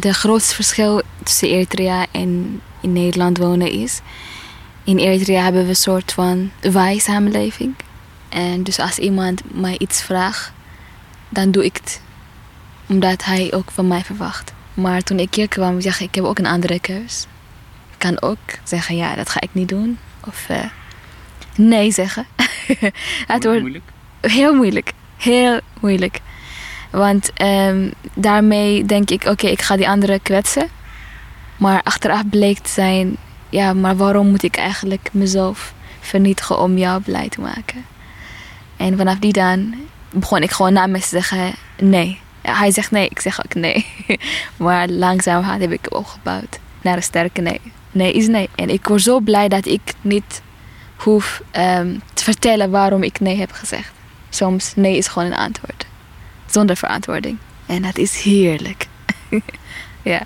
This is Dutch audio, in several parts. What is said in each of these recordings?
de grootste verschil tussen Eritrea en in Nederland wonen is. In Eritrea hebben we een soort van wij-samenleving. En dus als iemand mij iets vraagt, dan doe ik het. Omdat hij ook van mij verwacht. Maar toen ik hier kwam, zeg ik, ik heb ook een andere keus. Ik kan ook zeggen, ja, dat ga ik niet doen. Of uh, nee zeggen. het wordt moeilijk? Heel moeilijk. Heel moeilijk. Want um, daarmee denk ik, oké, ik ga die andere kwetsen. Maar achteraf bleek te zijn, ja, maar waarom moet ik eigenlijk mezelf vernietigen om jou blij te maken? En vanaf die dan begon ik gewoon na me te zeggen, nee. Hij zegt nee, ik zeg ook nee. maar langzaam heb ik opgebouwd naar een sterke nee. Nee is nee. En ik word zo blij dat ik niet hoef um, te vertellen waarom ik nee heb gezegd. Soms nee is gewoon een antwoord. Zonder verantwoording. En dat is heerlijk. ja.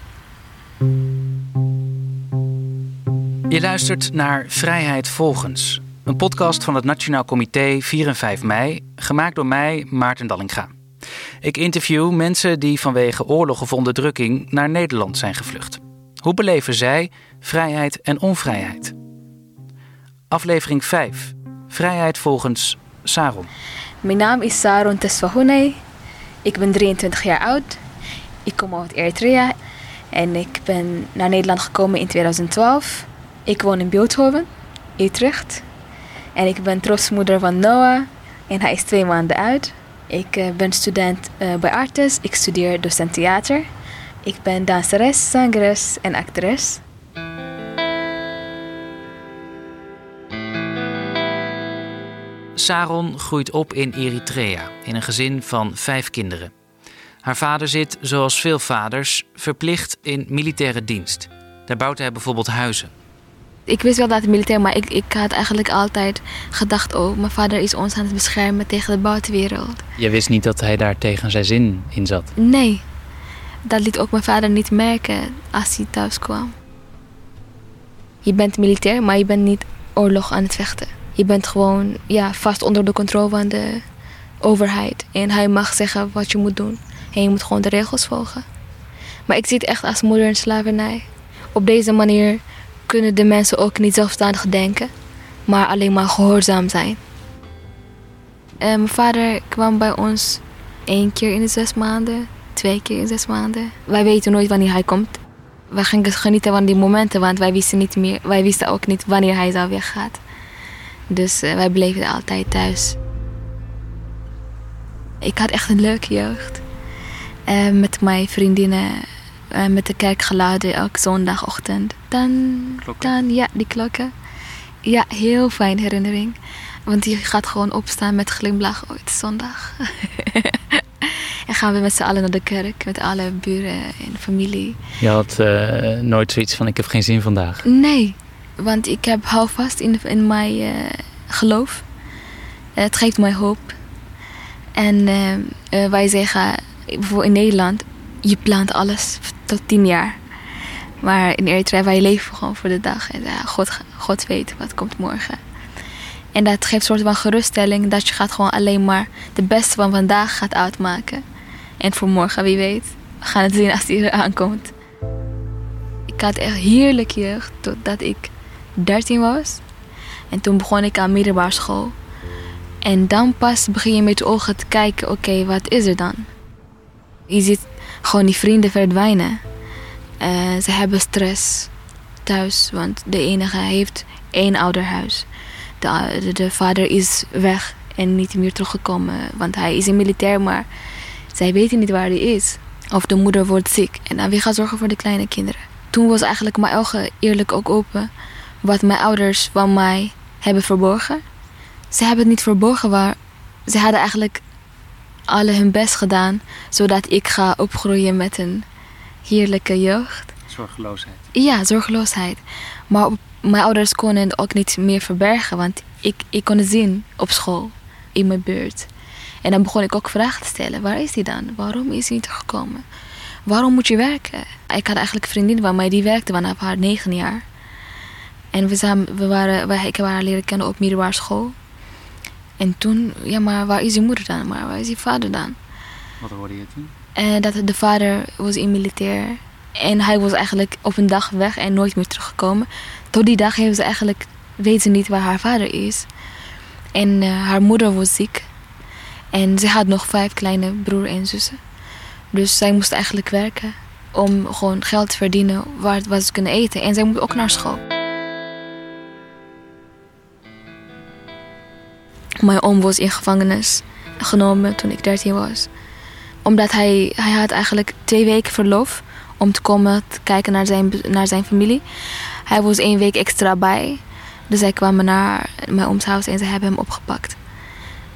Je luistert naar Vrijheid Volgens. Een podcast van het Nationaal Comité 4 en 5 mei, gemaakt door mij, Maarten Dallinga. Ik interview mensen die vanwege oorlog of onderdrukking naar Nederland zijn gevlucht. Hoe beleven zij vrijheid en onvrijheid? Aflevering 5. Vrijheid volgens Saron. Mijn naam is Saron Tesfahone. Ik ben 23 jaar oud. Ik kom uit Eritrea en ik ben naar Nederland gekomen in 2012. Ik woon in Beeldhoven, Utrecht. En ik ben trotsmoeder van Noah en hij is twee maanden oud. Ik uh, ben student uh, bij Artes. Ik studeer docent theater. Ik ben danseres, zangeres en actrice. Saron groeit op in Eritrea in een gezin van vijf kinderen. Haar vader zit, zoals veel vaders, verplicht in militaire dienst. Daar bouwt hij bijvoorbeeld huizen. Ik wist wel dat het militair, maar ik, ik had eigenlijk altijd gedacht: oh, mijn vader is ons aan het beschermen tegen de buitenwereld. Je wist niet dat hij daar tegen zijn zin in zat? Nee, dat liet ook mijn vader niet merken als hij thuis kwam. Je bent militair, maar je bent niet oorlog aan het vechten. Je bent gewoon ja, vast onder de controle van de overheid. En hij mag zeggen wat je moet doen. En je moet gewoon de regels volgen. Maar ik zie het echt als moderne slavernij. Op deze manier kunnen de mensen ook niet zelfstandig denken, maar alleen maar gehoorzaam zijn. En mijn vader kwam bij ons één keer in de zes maanden, twee keer in zes maanden. Wij weten nooit wanneer hij komt. Wij gingen genieten van die momenten, want wij wisten, niet meer, wij wisten ook niet wanneer hij zou weggaan. Dus uh, wij bleven altijd thuis. Ik had echt een leuke jeugd. Uh, met mijn vriendinnen, uh, met de kerkgeluiden elke zondagochtend. Dan, dan, ja, die klokken. Ja, heel fijn herinnering. Want je gaat gewoon opstaan met glimlach. ooit zondag. en gaan we met z'n allen naar de kerk. Met alle buren en familie. Je had nooit zoiets van, ik heb geen zin vandaag? Nee, want ik heb houvast in, in mijn uh, geloof. Uh, het geeft mij hoop. En uh, wij zeggen, bijvoorbeeld in Nederland, je plant alles tot tien jaar. Maar in Eritrea, wij leven gewoon voor de dag. En God, God weet wat komt morgen. En dat geeft een soort van geruststelling dat je gaat gewoon alleen maar de beste van vandaag gaat uitmaken. En voor morgen, wie weet, we gaan het zien als die er aankomt. Ik had echt heerlijk jeugd totdat ik 13 was. En toen begon ik aan middelbare school. En dan pas begin je met je ogen te kijken, oké, wat is er dan? Je ziet gewoon die vrienden verdwijnen. Uh, ze hebben stress thuis, want de enige heeft één ouderhuis. De, de, de, vader is weg en niet meer teruggekomen, want hij is een militair, maar zij weten niet waar hij is. Of de moeder wordt ziek en dan wie gaat zorgen voor de kleine kinderen. Toen was eigenlijk mijn ogen eerlijk ook open wat mijn ouders van mij hebben verborgen. Ze hebben het niet verborgen, maar ze hadden eigenlijk alle hun best gedaan zodat ik ga opgroeien met een heerlijke jeugd. Zorgeloosheid. Ja, zorgeloosheid. Maar mijn ouders konden het ook niet meer verbergen, want ik, ik kon het zien op school, in mijn buurt. En dan begon ik ook vragen te stellen: waar is hij dan? Waarom is hij niet gekomen? Waarom moet je werken? Ik had eigenlijk een vriendin van mij die werkte vanaf haar negen jaar. En we, samen, we waren, wij, ik heb haar leren kennen op middelbare school. En toen, ja, maar waar is je moeder dan? Maar waar is je vader dan? Wat hoorde je toen? En dat de vader was in militair En hij was eigenlijk op een dag weg en nooit meer teruggekomen. Tot die dag heeft ze eigenlijk, weet ze niet waar haar vader is. En uh, haar moeder was ziek. En ze had nog vijf kleine broer en zussen. Dus zij moest eigenlijk werken om gewoon geld te verdienen waar, wat ze kunnen eten. En zij moet ook naar school. Mijn oom was in gevangenis genomen toen ik 13 was. Omdat hij, hij had eigenlijk twee weken verlof om te komen te kijken naar zijn, naar zijn familie. Hij was één week extra bij. Dus zij kwamen naar mijn ooms huis en ze hebben hem opgepakt.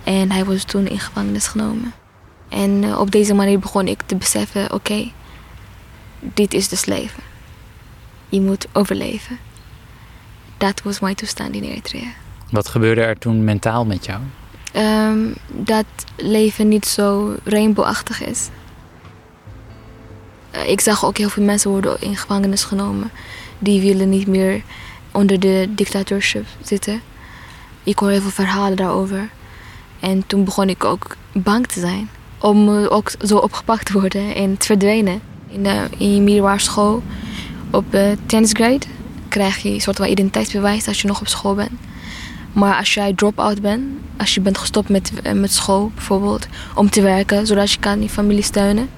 En hij was toen in gevangenis genomen. En eh, op deze manier begon ik te beseffen: oké, dit is dus leven. Je moet overleven. Dat was mijn toestand in Eritrea. Wat gebeurde er toen mentaal met jou? Um, dat leven niet zo rainbowachtig is. Uh, ik zag ook heel veel mensen worden in gevangenis genomen. Die willen niet meer onder de dictatorship zitten. Ik hoor heel veel verhalen daarover. En toen begon ik ook bang te zijn. Om ook zo opgepakt te worden en te verdwijnen. In, de, in je middelbare school, op uh, tenth grade, krijg je een soort van identiteitsbewijs als je nog op school bent. Maar als jij drop-out bent, als je bent gestopt met, eh, met school bijvoorbeeld, om te werken, zodat je kan je familie steunen.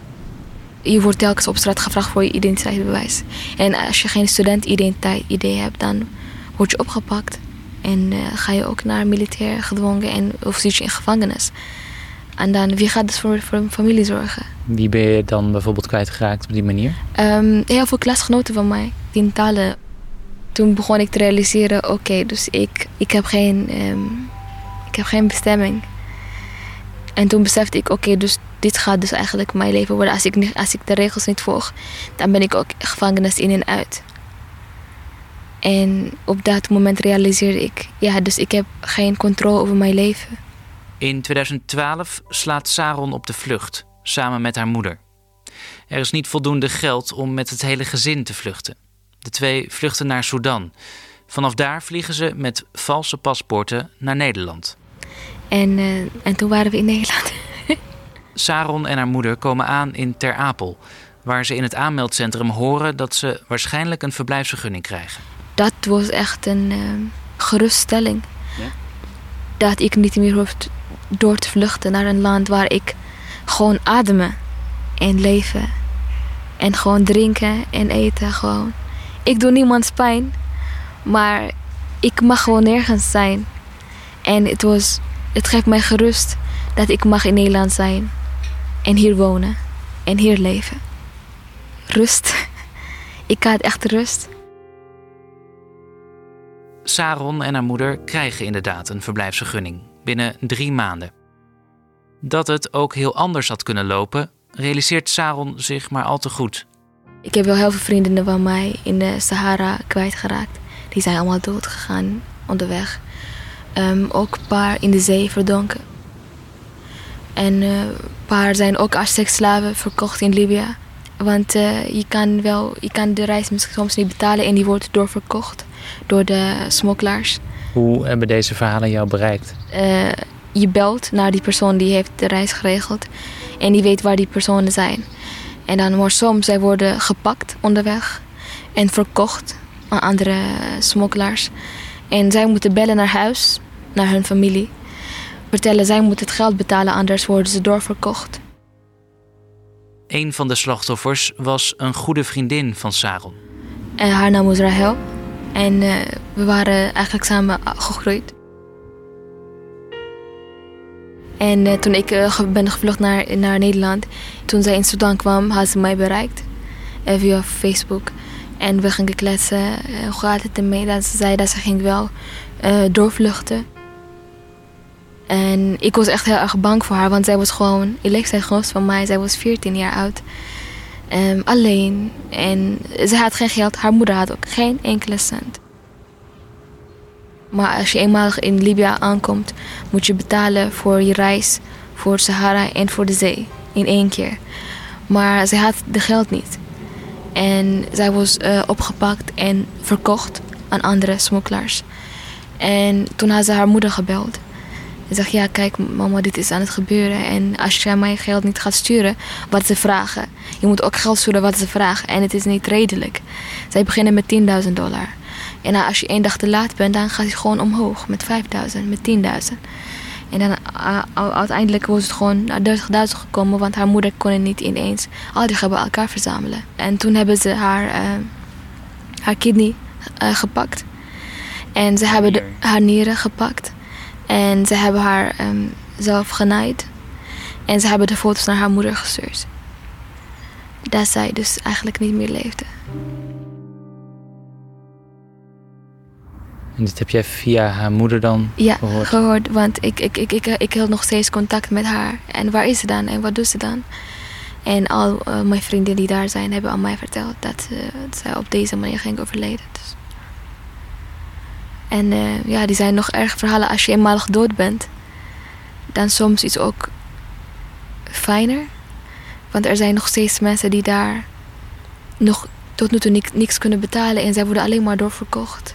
Je wordt telkens op straat gevraagd voor je identiteitsbewijs. En als je geen student-identiteit idee hebt, dan word je opgepakt. En uh, ga je ook naar militair gedwongen en of zit je in gevangenis. En dan, wie gaat dus voor, voor een familie zorgen? Wie ben je dan bijvoorbeeld kwijtgeraakt op die manier? Um, heel veel klasgenoten van mij, tientallen. Toen begon ik te realiseren, oké, dus ik, ik, heb geen, um, ik heb geen bestemming. En toen besefte ik, oké, dus dit gaat dus eigenlijk mijn leven worden. Als ik, als ik de regels niet volg, dan ben ik ook gevangenis in en uit. En op dat moment realiseerde ik, ja, dus ik heb geen controle over mijn leven. In 2012 slaat Saron op de vlucht, samen met haar moeder. Er is niet voldoende geld om met het hele gezin te vluchten. De twee vluchten naar Sudan. Vanaf daar vliegen ze met valse paspoorten naar Nederland. En, uh, en toen waren we in Nederland. Saron en haar moeder komen aan in Ter Apel, waar ze in het aanmeldcentrum horen dat ze waarschijnlijk een verblijfsvergunning krijgen. Dat was echt een uh, geruststelling. Ja? Dat ik niet meer hoef door te vluchten naar een land waar ik gewoon ademen en leven. En gewoon drinken en eten. Gewoon. Ik doe niemands pijn, maar ik mag gewoon nergens zijn. En het, was, het geeft mij gerust dat ik mag in Nederland zijn. En hier wonen. En hier leven. Rust. Ik had echt rust. Saron en haar moeder krijgen inderdaad een verblijfsvergunning binnen drie maanden. Dat het ook heel anders had kunnen lopen, realiseert Saron zich maar al te goed. Ik heb wel heel veel vriendinnen van mij in de Sahara kwijtgeraakt. Die zijn allemaal doodgegaan onderweg. Um, ook een paar in de zee verdronken. En uh, een paar zijn ook als seksslaven verkocht in Libië. Want uh, je, kan wel, je kan de reis soms niet betalen en die wordt doorverkocht door de smokkelaars. Hoe hebben deze verhalen jou bereikt? Uh, je belt naar die persoon die heeft de reis geregeld. En die weet waar die personen zijn. En dan wordt soms zij worden gepakt onderweg. En verkocht aan andere smokkelaars. En zij moeten bellen naar huis, naar hun familie. Vertellen zij moeten het geld betalen, anders worden ze doorverkocht. Een van de slachtoffers was een goede vriendin van Saron. En haar naam was Rahel. En uh, we waren eigenlijk samen gegroeid. En uh, toen ik uh, ben gevlucht naar, naar Nederland, toen zij in Sudan kwam, had ze mij bereikt. via Facebook. En we gingen kletsen. hoe gaat het ermee? Dat ze zei dat ze ging wel doorvluchten. En ik was echt heel erg bang voor haar, want zij was gewoon in leeftijd groot van mij. Zij was 14 jaar oud. Um, alleen. En ze had geen geld. Haar moeder had ook geen enkele cent. Maar als je eenmaal in Libië aankomt, moet je betalen voor je reis, voor Sahara en voor de zee. In één keer. Maar zij had de geld niet. En zij was uh, opgepakt en verkocht aan andere smokkelaars. En toen had ze haar moeder gebeld. En zeg ja, kijk mama, dit is aan het gebeuren. En als jij mij geld niet gaat sturen, wat ze vragen. Je moet ook geld sturen wat ze vragen. En het is niet redelijk. Zij beginnen met 10.000 dollar. En als je één dag te laat bent, dan gaat hij gewoon omhoog. Met 5.000, met 10.000. En dan uiteindelijk was het gewoon naar 30.000 gekomen, want haar moeder kon het niet ineens al die bij elkaar verzamelen. En toen hebben ze haar, uh, haar kidney uh, gepakt. En ze hebben de, haar nieren gepakt. En ze hebben haar um, zelf genaaid. En ze hebben de foto's naar haar moeder gestuurd. Dat zij dus eigenlijk niet meer leefde. En dit heb jij via haar moeder dan ja, gehoord? gehoord. Want ik, ik, ik, ik, ik had nog steeds contact met haar. En waar is ze dan? En wat doet ze dan? En al uh, mijn vrienden die daar zijn, hebben aan mij verteld dat uh, zij op deze manier ging overleden. Dus. En uh, ja, die zijn nog erg verhalen. Als je eenmalig dood bent, dan soms is het ook fijner. Want er zijn nog steeds mensen die daar nog tot nu toe niks, niks kunnen betalen. En zij worden alleen maar doorverkocht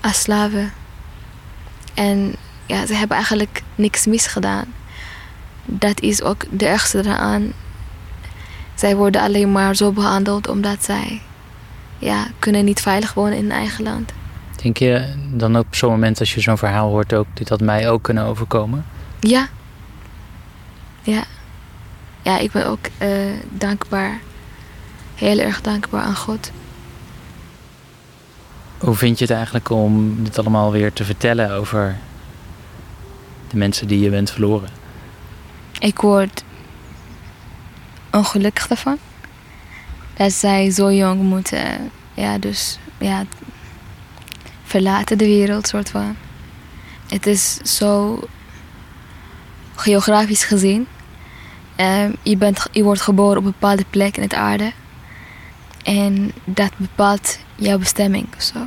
als slaven. En ja, ze hebben eigenlijk niks misgedaan. Dat is ook de ergste eraan. Zij worden alleen maar zo behandeld omdat zij ja, kunnen niet veilig wonen in hun eigen land. Denk je dan ook op zo'n moment als je zo'n verhaal hoort ook, dit had mij ook kunnen overkomen? Ja. Ja. Ja, ik ben ook uh, dankbaar. Heel erg dankbaar aan God. Hoe vind je het eigenlijk om dit allemaal weer te vertellen over de mensen die je bent verloren? Ik word ongelukkig daarvan. Dat zij zo jong moeten, ja, dus, ja, verlaten de wereld, soort van. Het is zo geografisch gezien. Um, je, bent, je wordt geboren op een bepaalde plek in het aarde. En dat bepaalt jouw bestemming. Zo.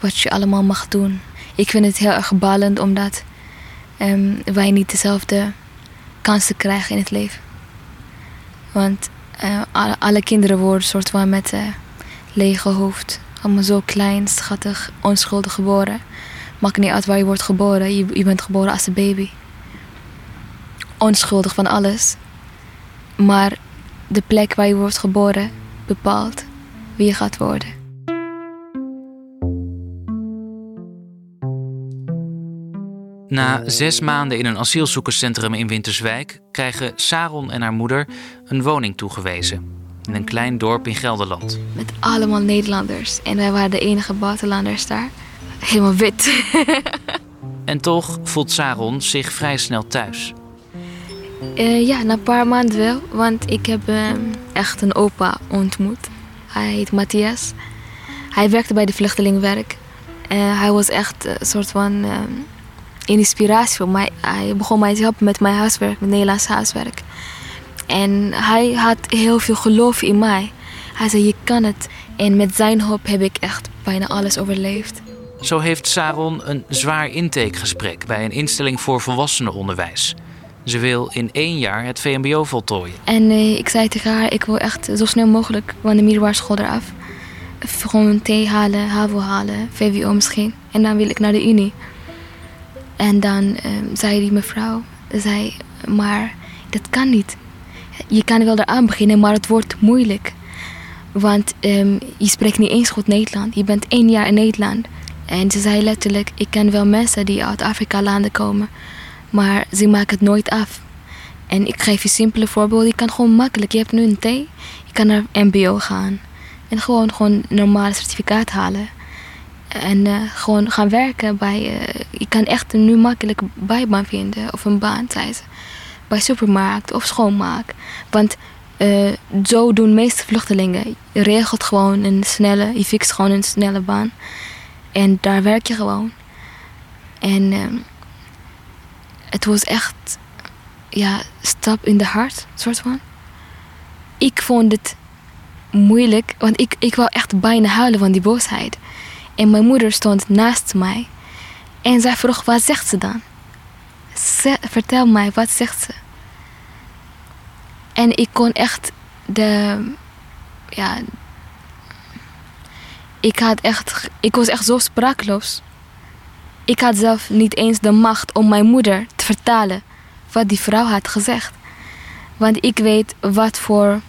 Wat je allemaal mag doen. Ik vind het heel erg ballend omdat um, wij niet dezelfde kansen krijgen in het leven. Want uh, alle, kinderen worden soort van met uh, lege hoofd. Allemaal zo klein, schattig, onschuldig geboren. Maakt niet uit waar je wordt geboren. Je bent geboren als een baby. Onschuldig van alles. Maar de plek waar je wordt geboren bepaalt wie je gaat worden. Na zes maanden in een asielzoekerscentrum in Winterswijk krijgen Saron en haar moeder een woning toegewezen. In een klein dorp in Gelderland. Met allemaal Nederlanders. En wij waren de enige buitenlanders daar. Helemaal wit. en toch voelt Saron zich vrij snel thuis. Uh, ja, na een paar maanden wel. Want ik heb uh, echt een opa ontmoet. Hij heet Matthias. Hij werkte bij de vluchtelingenwerk. Uh, hij was echt een soort van inspiratie voor mij. Hij begon mij te helpen met mijn huiswerk, met Nederlands huiswerk. En hij had heel veel geloof in mij. Hij zei, je kan het. En met zijn hulp heb ik echt bijna alles overleefd. Zo heeft Saron een zwaar intakegesprek bij een instelling voor volwassenenonderwijs. Ze wil in één jaar het VMBO voltooien. En uh, ik zei tegen haar, ik wil echt zo snel mogelijk van de middelbare school eraf. Gewoon een T halen, HAVO halen, VWO misschien. En dan wil ik naar de Unie. En dan uh, zei die mevrouw, zei, maar dat kan niet. Je kan wel eraan beginnen, maar het wordt moeilijk. Want um, je spreekt niet eens goed Nederland. Je bent één jaar in Nederland. En ze zei letterlijk, ik ken wel mensen die uit Afrika-landen komen. Maar ze maken het nooit af. En ik geef je simpele voorbeeld. Je kan gewoon makkelijk, je hebt nu een T. Je kan naar mbo gaan. En gewoon, gewoon een normale certificaat halen. En uh, gewoon gaan werken bij... Uh, je kan echt nu makkelijk bijbaan vinden. Of een baan, zei ze. Bij supermarkt of schoonmaak. Want uh, zo doen de meeste vluchtelingen. Je regelt gewoon een snelle... Je fixt gewoon een snelle baan. En daar werk je gewoon. En ehm, het was echt... Ja, stap in de hart, soort van. Ik vond het moeilijk, want ik, ik wou echt bijna huilen van die boosheid. En mijn moeder stond naast mij. En zij vroeg, wat zegt ze dan? vertel mij, wat zegt ze? En ik kon echt de... Ja... Ik had echt... Ik was echt zo sprakeloos. Ik had zelf niet eens de macht om mijn moeder te vertalen wat die vrouw had gezegd. Want ik weet wat voor,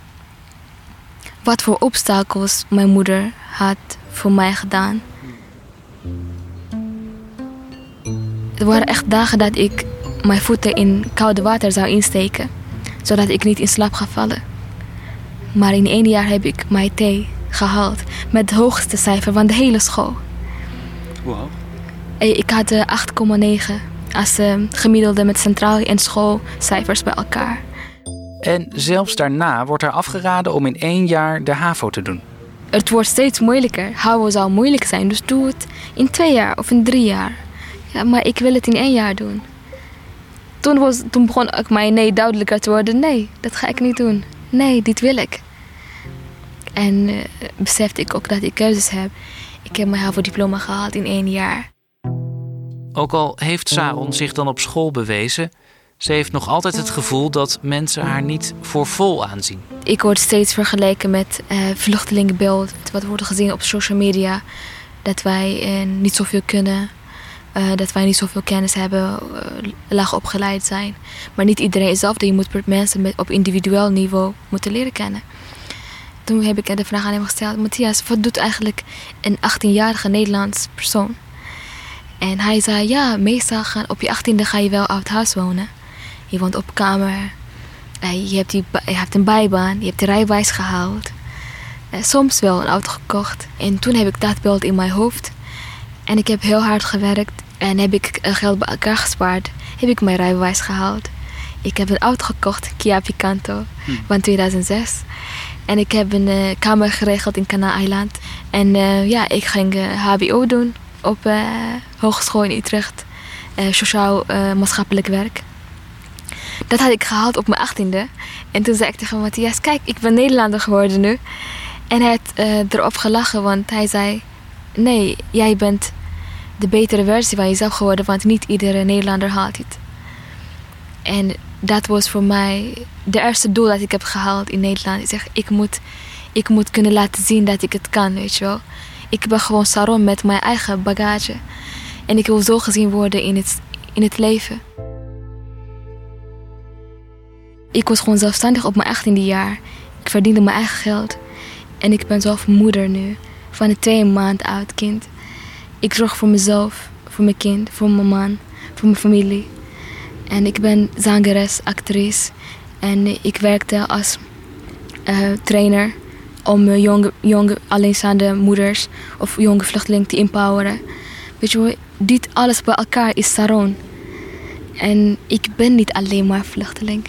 wat voor obstakels mijn moeder had voor mij gedaan. Er waren echt dagen dat ik mijn voeten in koude water zou insteken, zodat ik niet in slaap ga vallen. Maar in één jaar heb ik mijn thee gehaald met het hoogste cijfer van de hele school. Wow. Ik had 8,9 als uh, gemiddelde met centraal en schoolcijfers bij elkaar. En zelfs daarna wordt er afgeraden om in één jaar de HAVO te doen. Het wordt steeds moeilijker. HAVO zou moeilijk zijn, dus doe het in twee jaar of in drie jaar. Ja, maar ik wil het in één jaar doen. Toen, was, toen begon ik mij nee duidelijker te worden. Nee, dat ga ik niet doen. Nee, dit wil ik. En uh, besefte ik ook dat ik keuzes heb. Ik heb mijn HAVO-diploma gehaald in één jaar. Ook al heeft Saron zich dan op school bewezen, ze heeft nog altijd het gevoel dat mensen haar niet voor vol aanzien. Ik word steeds vergeleken met uh, vluchtelingenbeeld, wat wordt gezien op social media. Dat wij uh, niet zoveel kunnen, uh, dat wij niet zoveel kennis hebben, laag opgeleid zijn. Maar niet iedereen is hetzelfde. Je moet mensen op individueel niveau moeten leren kennen. Toen heb ik de vraag aan hem gesteld: Matthias, wat doet eigenlijk een 18-jarige Nederlands persoon? En hij zei, ja, meestal gaan, op je achttiende ga je wel uit huis wonen. Je woont op kamer. Eh, je hebt, die, je hebt een bijbaan. Je hebt de rijbewijs gehaald. Eh, soms wel een auto gekocht. En toen heb ik dat beeld in mijn hoofd. En ik heb heel hard gewerkt. En heb ik eh, geld bij elkaar gespaard. Heb ik mijn rijbewijs gehaald. Ik heb een auto gekocht, Kia Picanto, hm. van 2006. En ik heb een kamer geregeld in Kana-eiland. En ja, ik ging HBO doen op uh, hogeschool in Utrecht. Uh, sociaal uh, maatschappelijk werk. Dat had ik gehaald op mijn achttiende. En toen zei ik tegen Matthias, kijk, ik ben Nederlander geworden nu. En hij had erop gelachen, want hij zei... Nee, jij bent de betere versie van jezelf geworden, want niet iedere Nederlander haalt het. En dat was voor mij de eerste doel dat ik heb gehaald in Nederland. Ik zeg, ik moet, ik moet kunnen laten zien dat ik het kan, weet je wel. Ik ben gewoon Saron met mijn eigen bagage. En ik wil zo gezien worden in het, in het leven. Ik was gewoon zelfstandig op mijn 18e jaar. Ik verdiende mijn eigen geld. En ik ben zelf moeder nu. Van een twee maand oud kind. Ik zorg voor mezelf, voor mijn kind, voor mijn man, voor mijn familie. En ik ben zangeres, actrice. En ik werkte als uh, trainer om eh, jonge, jonge alleenstaande moeders of jonge vluchtelingen te empoweren. Weet je, dit alles bij elkaar is Saron. En ik ben niet alleen maar vluchteling.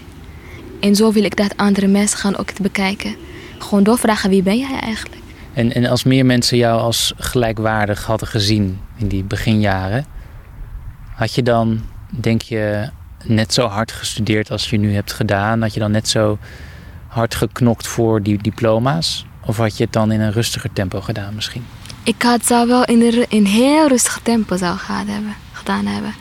En zo wil ik dat andere mensen gaan ook te bekijken. Gewoon doorvragen wie ben jij eigenlijk. En, en als meer mensen jou als gelijkwaardig hadden gezien in die beginjaren, had je dan, denk je, net zo hard gestudeerd als je nu hebt gedaan? Had je dan net zo hard geknokt voor die diploma's? Of had je het dan in een rustiger tempo gedaan misschien? Ik had zou wel in een heel rustig tempo zou hebben, gedaan hebben.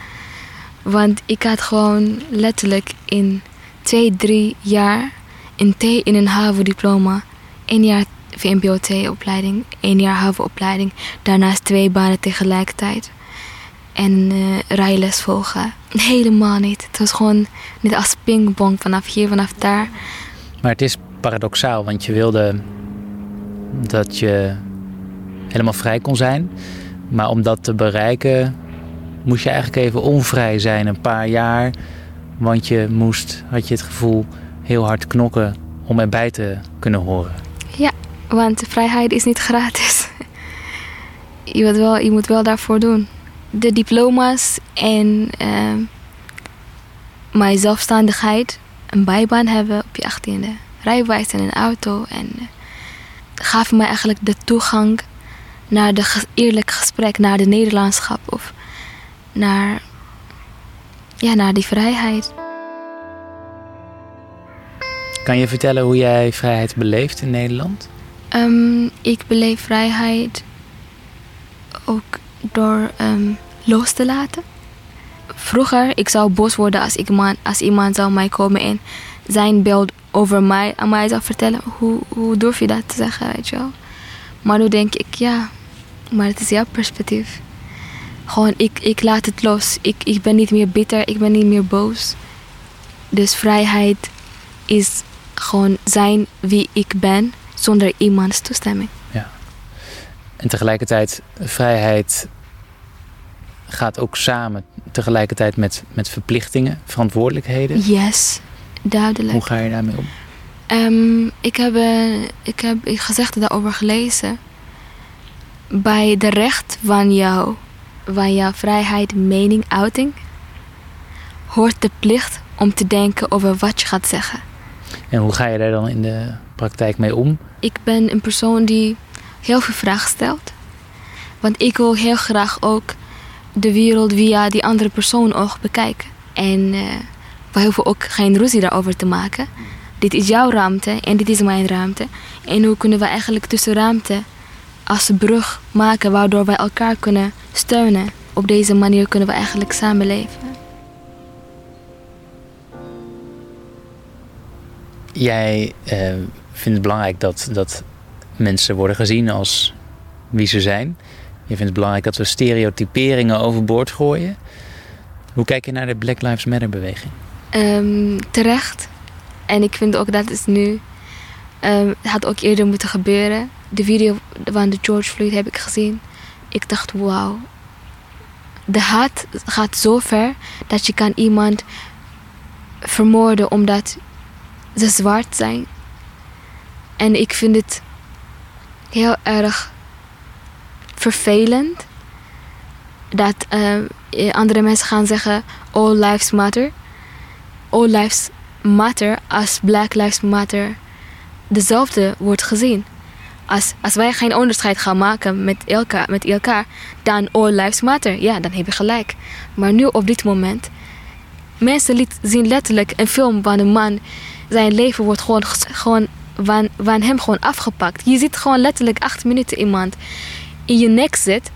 Want ik had gewoon letterlijk in twee, drie jaar in T in een HAVO-diploma, één jaar VMBO-T-opleiding, één jaar HAVO-opleiding, daarnaast twee banen tegelijkertijd. En uh, rijles volgen. Helemaal niet. Het was gewoon net als pingpong vanaf hier, vanaf daar. Maar het is paradoxaal, want je wilde dat je helemaal vrij kon zijn. Maar om dat te bereiken moest je eigenlijk even onvrij zijn, een paar jaar. Want je moest, had je het gevoel, heel hard knokken om erbij te kunnen horen. Ja, want vrijheid is niet gratis. Je moet wel, je moet wel daarvoor doen. De diploma's en uh, mijn zelfstandigheid, een bijbaan hebben op je achttiende. Rijbewijs en een auto en uh, gaven mij eigenlijk de toegang naar de eerlijk gesprek, naar de Nederlandschap of naar, ja, naar die vrijheid. Kan je vertellen hoe jij vrijheid beleeft in Nederland? Um, ik beleef vrijheid ook door um, los te laten. Vroeger, ik zou boos worden als iemand, als iemand zou mij komen en zijn beeld over mij aan mij zou vertellen. Hoe, hoe durf je dat te zeggen, weet je wel? Maar nu denk ik, ja, maar het is jouw perspectief. Gewoon, ik, ik laat het los. Ik, ik ben niet meer bitter, ik ben niet meer boos. Dus vrijheid is gewoon zijn wie ik ben zonder iemands toestemming. Ja. En tegelijkertijd, vrijheid gaat ook samen tegelijkertijd met, met verplichtingen, verantwoordelijkheden. Yes, duidelijk. Hoe ga je daarmee om? Um, ik, heb, ik heb gezegd daarover gelezen. Bij de recht van, jou, van jouw vrijheid, mening, uiting, hoort de plicht om te denken over wat je gaat zeggen. En hoe ga je daar dan in de praktijk mee om? Ik ben een persoon die heel veel vragen stelt. Want ik wil heel graag ook de wereld via die andere persoon oog bekijken. En uh, we hoeven ook geen ruzie daarover te maken. Dit is jouw ruimte en dit is mijn ruimte. En hoe kunnen we eigenlijk tussen ruimte als brug maken waardoor wij elkaar kunnen steunen. Op deze manier kunnen we eigenlijk samenleven. Jij uh, vindt het belangrijk dat, dat mensen worden gezien als wie ze zijn. Je vindt het belangrijk dat we stereotyperingen overboord gooien. Hoe kijk je naar de Black Lives Matter beweging? Um, terecht. En ik vind ook dat is nu. Um, het had ook eerder moeten gebeuren. De video van de George Floyd heb ik gezien. Ik dacht, wauw. De haat gaat zo ver dat je kan iemand vermoorden omdat ze zwart zijn. En ik vind het heel erg vervelend dat uh, andere mensen gaan zeggen: All lives matter. All lives matter als Black Lives Matter dezelfde wordt gezien. Als, als wij geen onderscheid gaan maken met elkaar, met elkaar, dan all lives matter. Ja, dan heb je gelijk. Maar nu op dit moment, mensen zien letterlijk een film van een man, zijn leven wordt gewoon, gewoon van, van hem gewoon afgepakt. Je ziet gewoon letterlijk acht minuten iemand in je nek zit.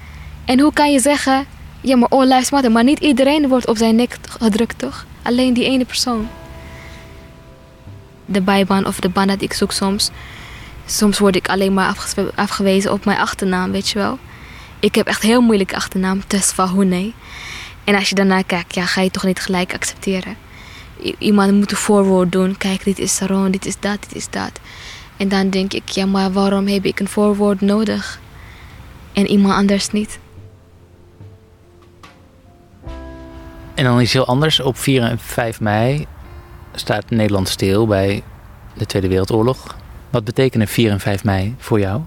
En hoe kan je zeggen, ja maar all lives matter, maar niet iedereen wordt op zijn nek gedrukt toch? Alleen die ene persoon. De bijbaan of de baan dat ik zoek soms. Soms word ik alleen maar afgewezen op mijn achternaam, weet je wel. Ik heb echt heel moeilijke achternaam, Tesfa En als je daarna kijkt, ja, ga je toch niet gelijk accepteren. iemand moet een voorwoord doen. Kijk, dit is Saron, dit is dat, dit is dat. En dan denk ik, ja, maar waarom heb ik een voorwoord nodig? En iemand anders niet. En dan is heel anders. Op 4 en 5 mei staat Nederland stil bij de Tweede Wereldoorlog. Wat betekenen 4 en 5 mei voor jou?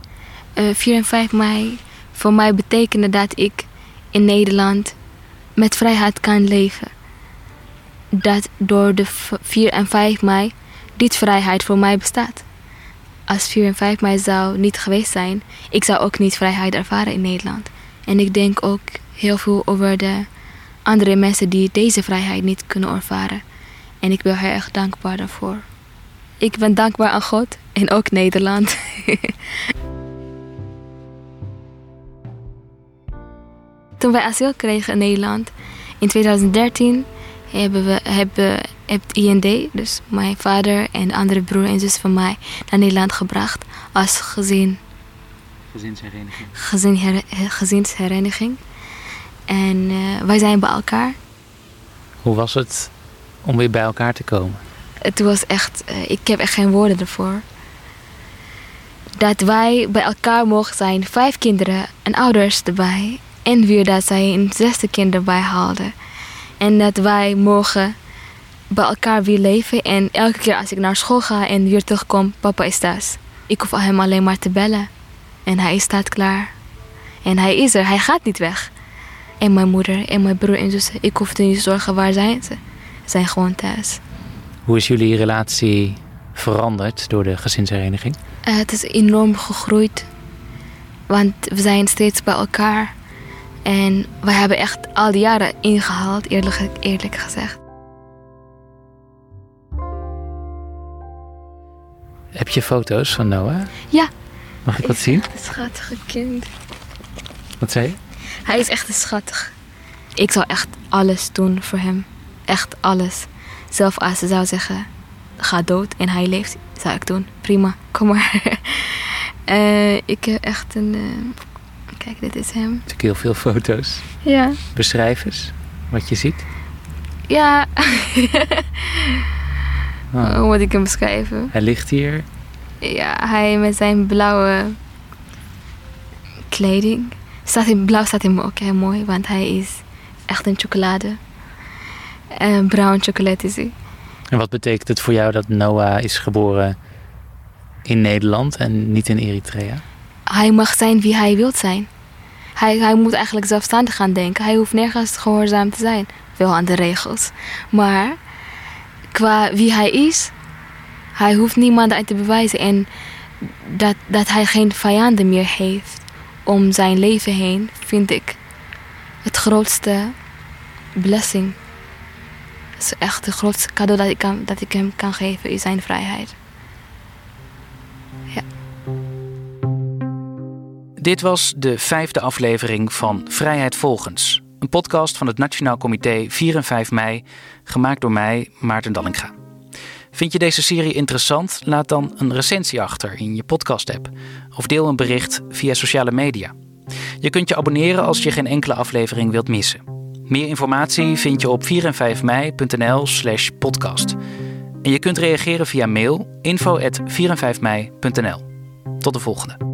Uh, eh, 4 en 5 mei voor mij betekende dat ik in Nederland met vrijheid kan leven. Dat door de 4 en 5 mei dit vrijheid voor mij bestaat. Als 4 en 5 mei zou niet geweest zijn, ik zou ook niet vrijheid ervaren in Nederland. En ik denk ook heel veel over de andere mensen die deze vrijheid niet kunnen ervaren. En ik ben heel erg dankbaar daarvoor. Ik ben dankbaar aan God en ook Nederland. Toen wij asiel kregen in Nederland in 2013 hebben we hebben IND, dus mijn vader en andere broer en zus van mij, naar Nederland gebracht als gezin. Gezinshereniging. Gezin, gezinshereniging. En uh, wij zijn bij elkaar. Hoe was het om weer bij elkaar te komen? Het was echt, uh, ik heb echt geen woorden ervoor. Dat wij bij elkaar mogen zijn, vijf kinderen en ouders erbij. En weer dat zij een zesde kind erbij haalden. En dat wij mogen bij elkaar weer leven. En elke keer als ik naar school ga en weer terugkom, papa is thuis. Ik hoef hem alleen maar te bellen. En hij staat klaar. En hij is er, hij gaat niet weg. En mijn moeder en mijn broer en zussen, ik hoef niet te zorgen waar zijn ze. Ze zijn gewoon thuis. Hoe is jullie relatie veranderd door de gezinshereniging? Uh, het is enorm gegroeid. Want we zijn steeds bij elkaar. En we hebben echt al die jaren ingehaald, eerlijk, eerlijk gezegd. Heb je foto's van Noah? Ja. Mag ik dat zien? Een schattige kind. Wat zei je? Hij is echt een schattig. Ik zou echt alles doen voor hem. Echt alles. Zelf als ze zou zeggen, ga dood en hij leeft, zou ik doen. Prima, kom maar. uh, ik heb echt een... Uh, Kijk, dit is hem. Ik heel veel foto's. Ja. Beschrijf eens wat je ziet. Ja. Oh. Hoe moet ik hem beschrijven? Hij ligt hier. Ja, hij met zijn blauwe kleding. Staat in, blauw staat hem ook heel mooi, want hij is echt een chocolade. En bruin chocolade is hij. En wat betekent het voor jou dat Noah is geboren in Nederland en niet in Eritrea? Hij mag zijn wie hij wil zijn. Hij, hij moet eigenlijk zelfstandig gaan denken. Hij hoeft nergens gehoorzaam te zijn. Wel aan de regels. Maar qua wie hij is, hij hoeft niemand aan te bewijzen. En dat, dat hij geen vijanden meer heeft om zijn leven heen, vind ik het grootste blessing. Het is echt het grootste cadeau dat ik, kan, dat ik hem kan geven, is zijn vrijheid. Dit was de vijfde aflevering van Vrijheid Volgens. Een podcast van het Nationaal Comité 4 en 5 mei, gemaakt door mij, Maarten Dallinga. Vind je deze serie interessant? Laat dan een recensie achter in je podcast-app. Of deel een bericht via sociale media. Je kunt je abonneren als je geen enkele aflevering wilt missen. Meer informatie vind je op 4 en 5 mei.nl slash podcast. En je kunt reageren via mail info 4 en 5 mei.nl. Tot de volgende.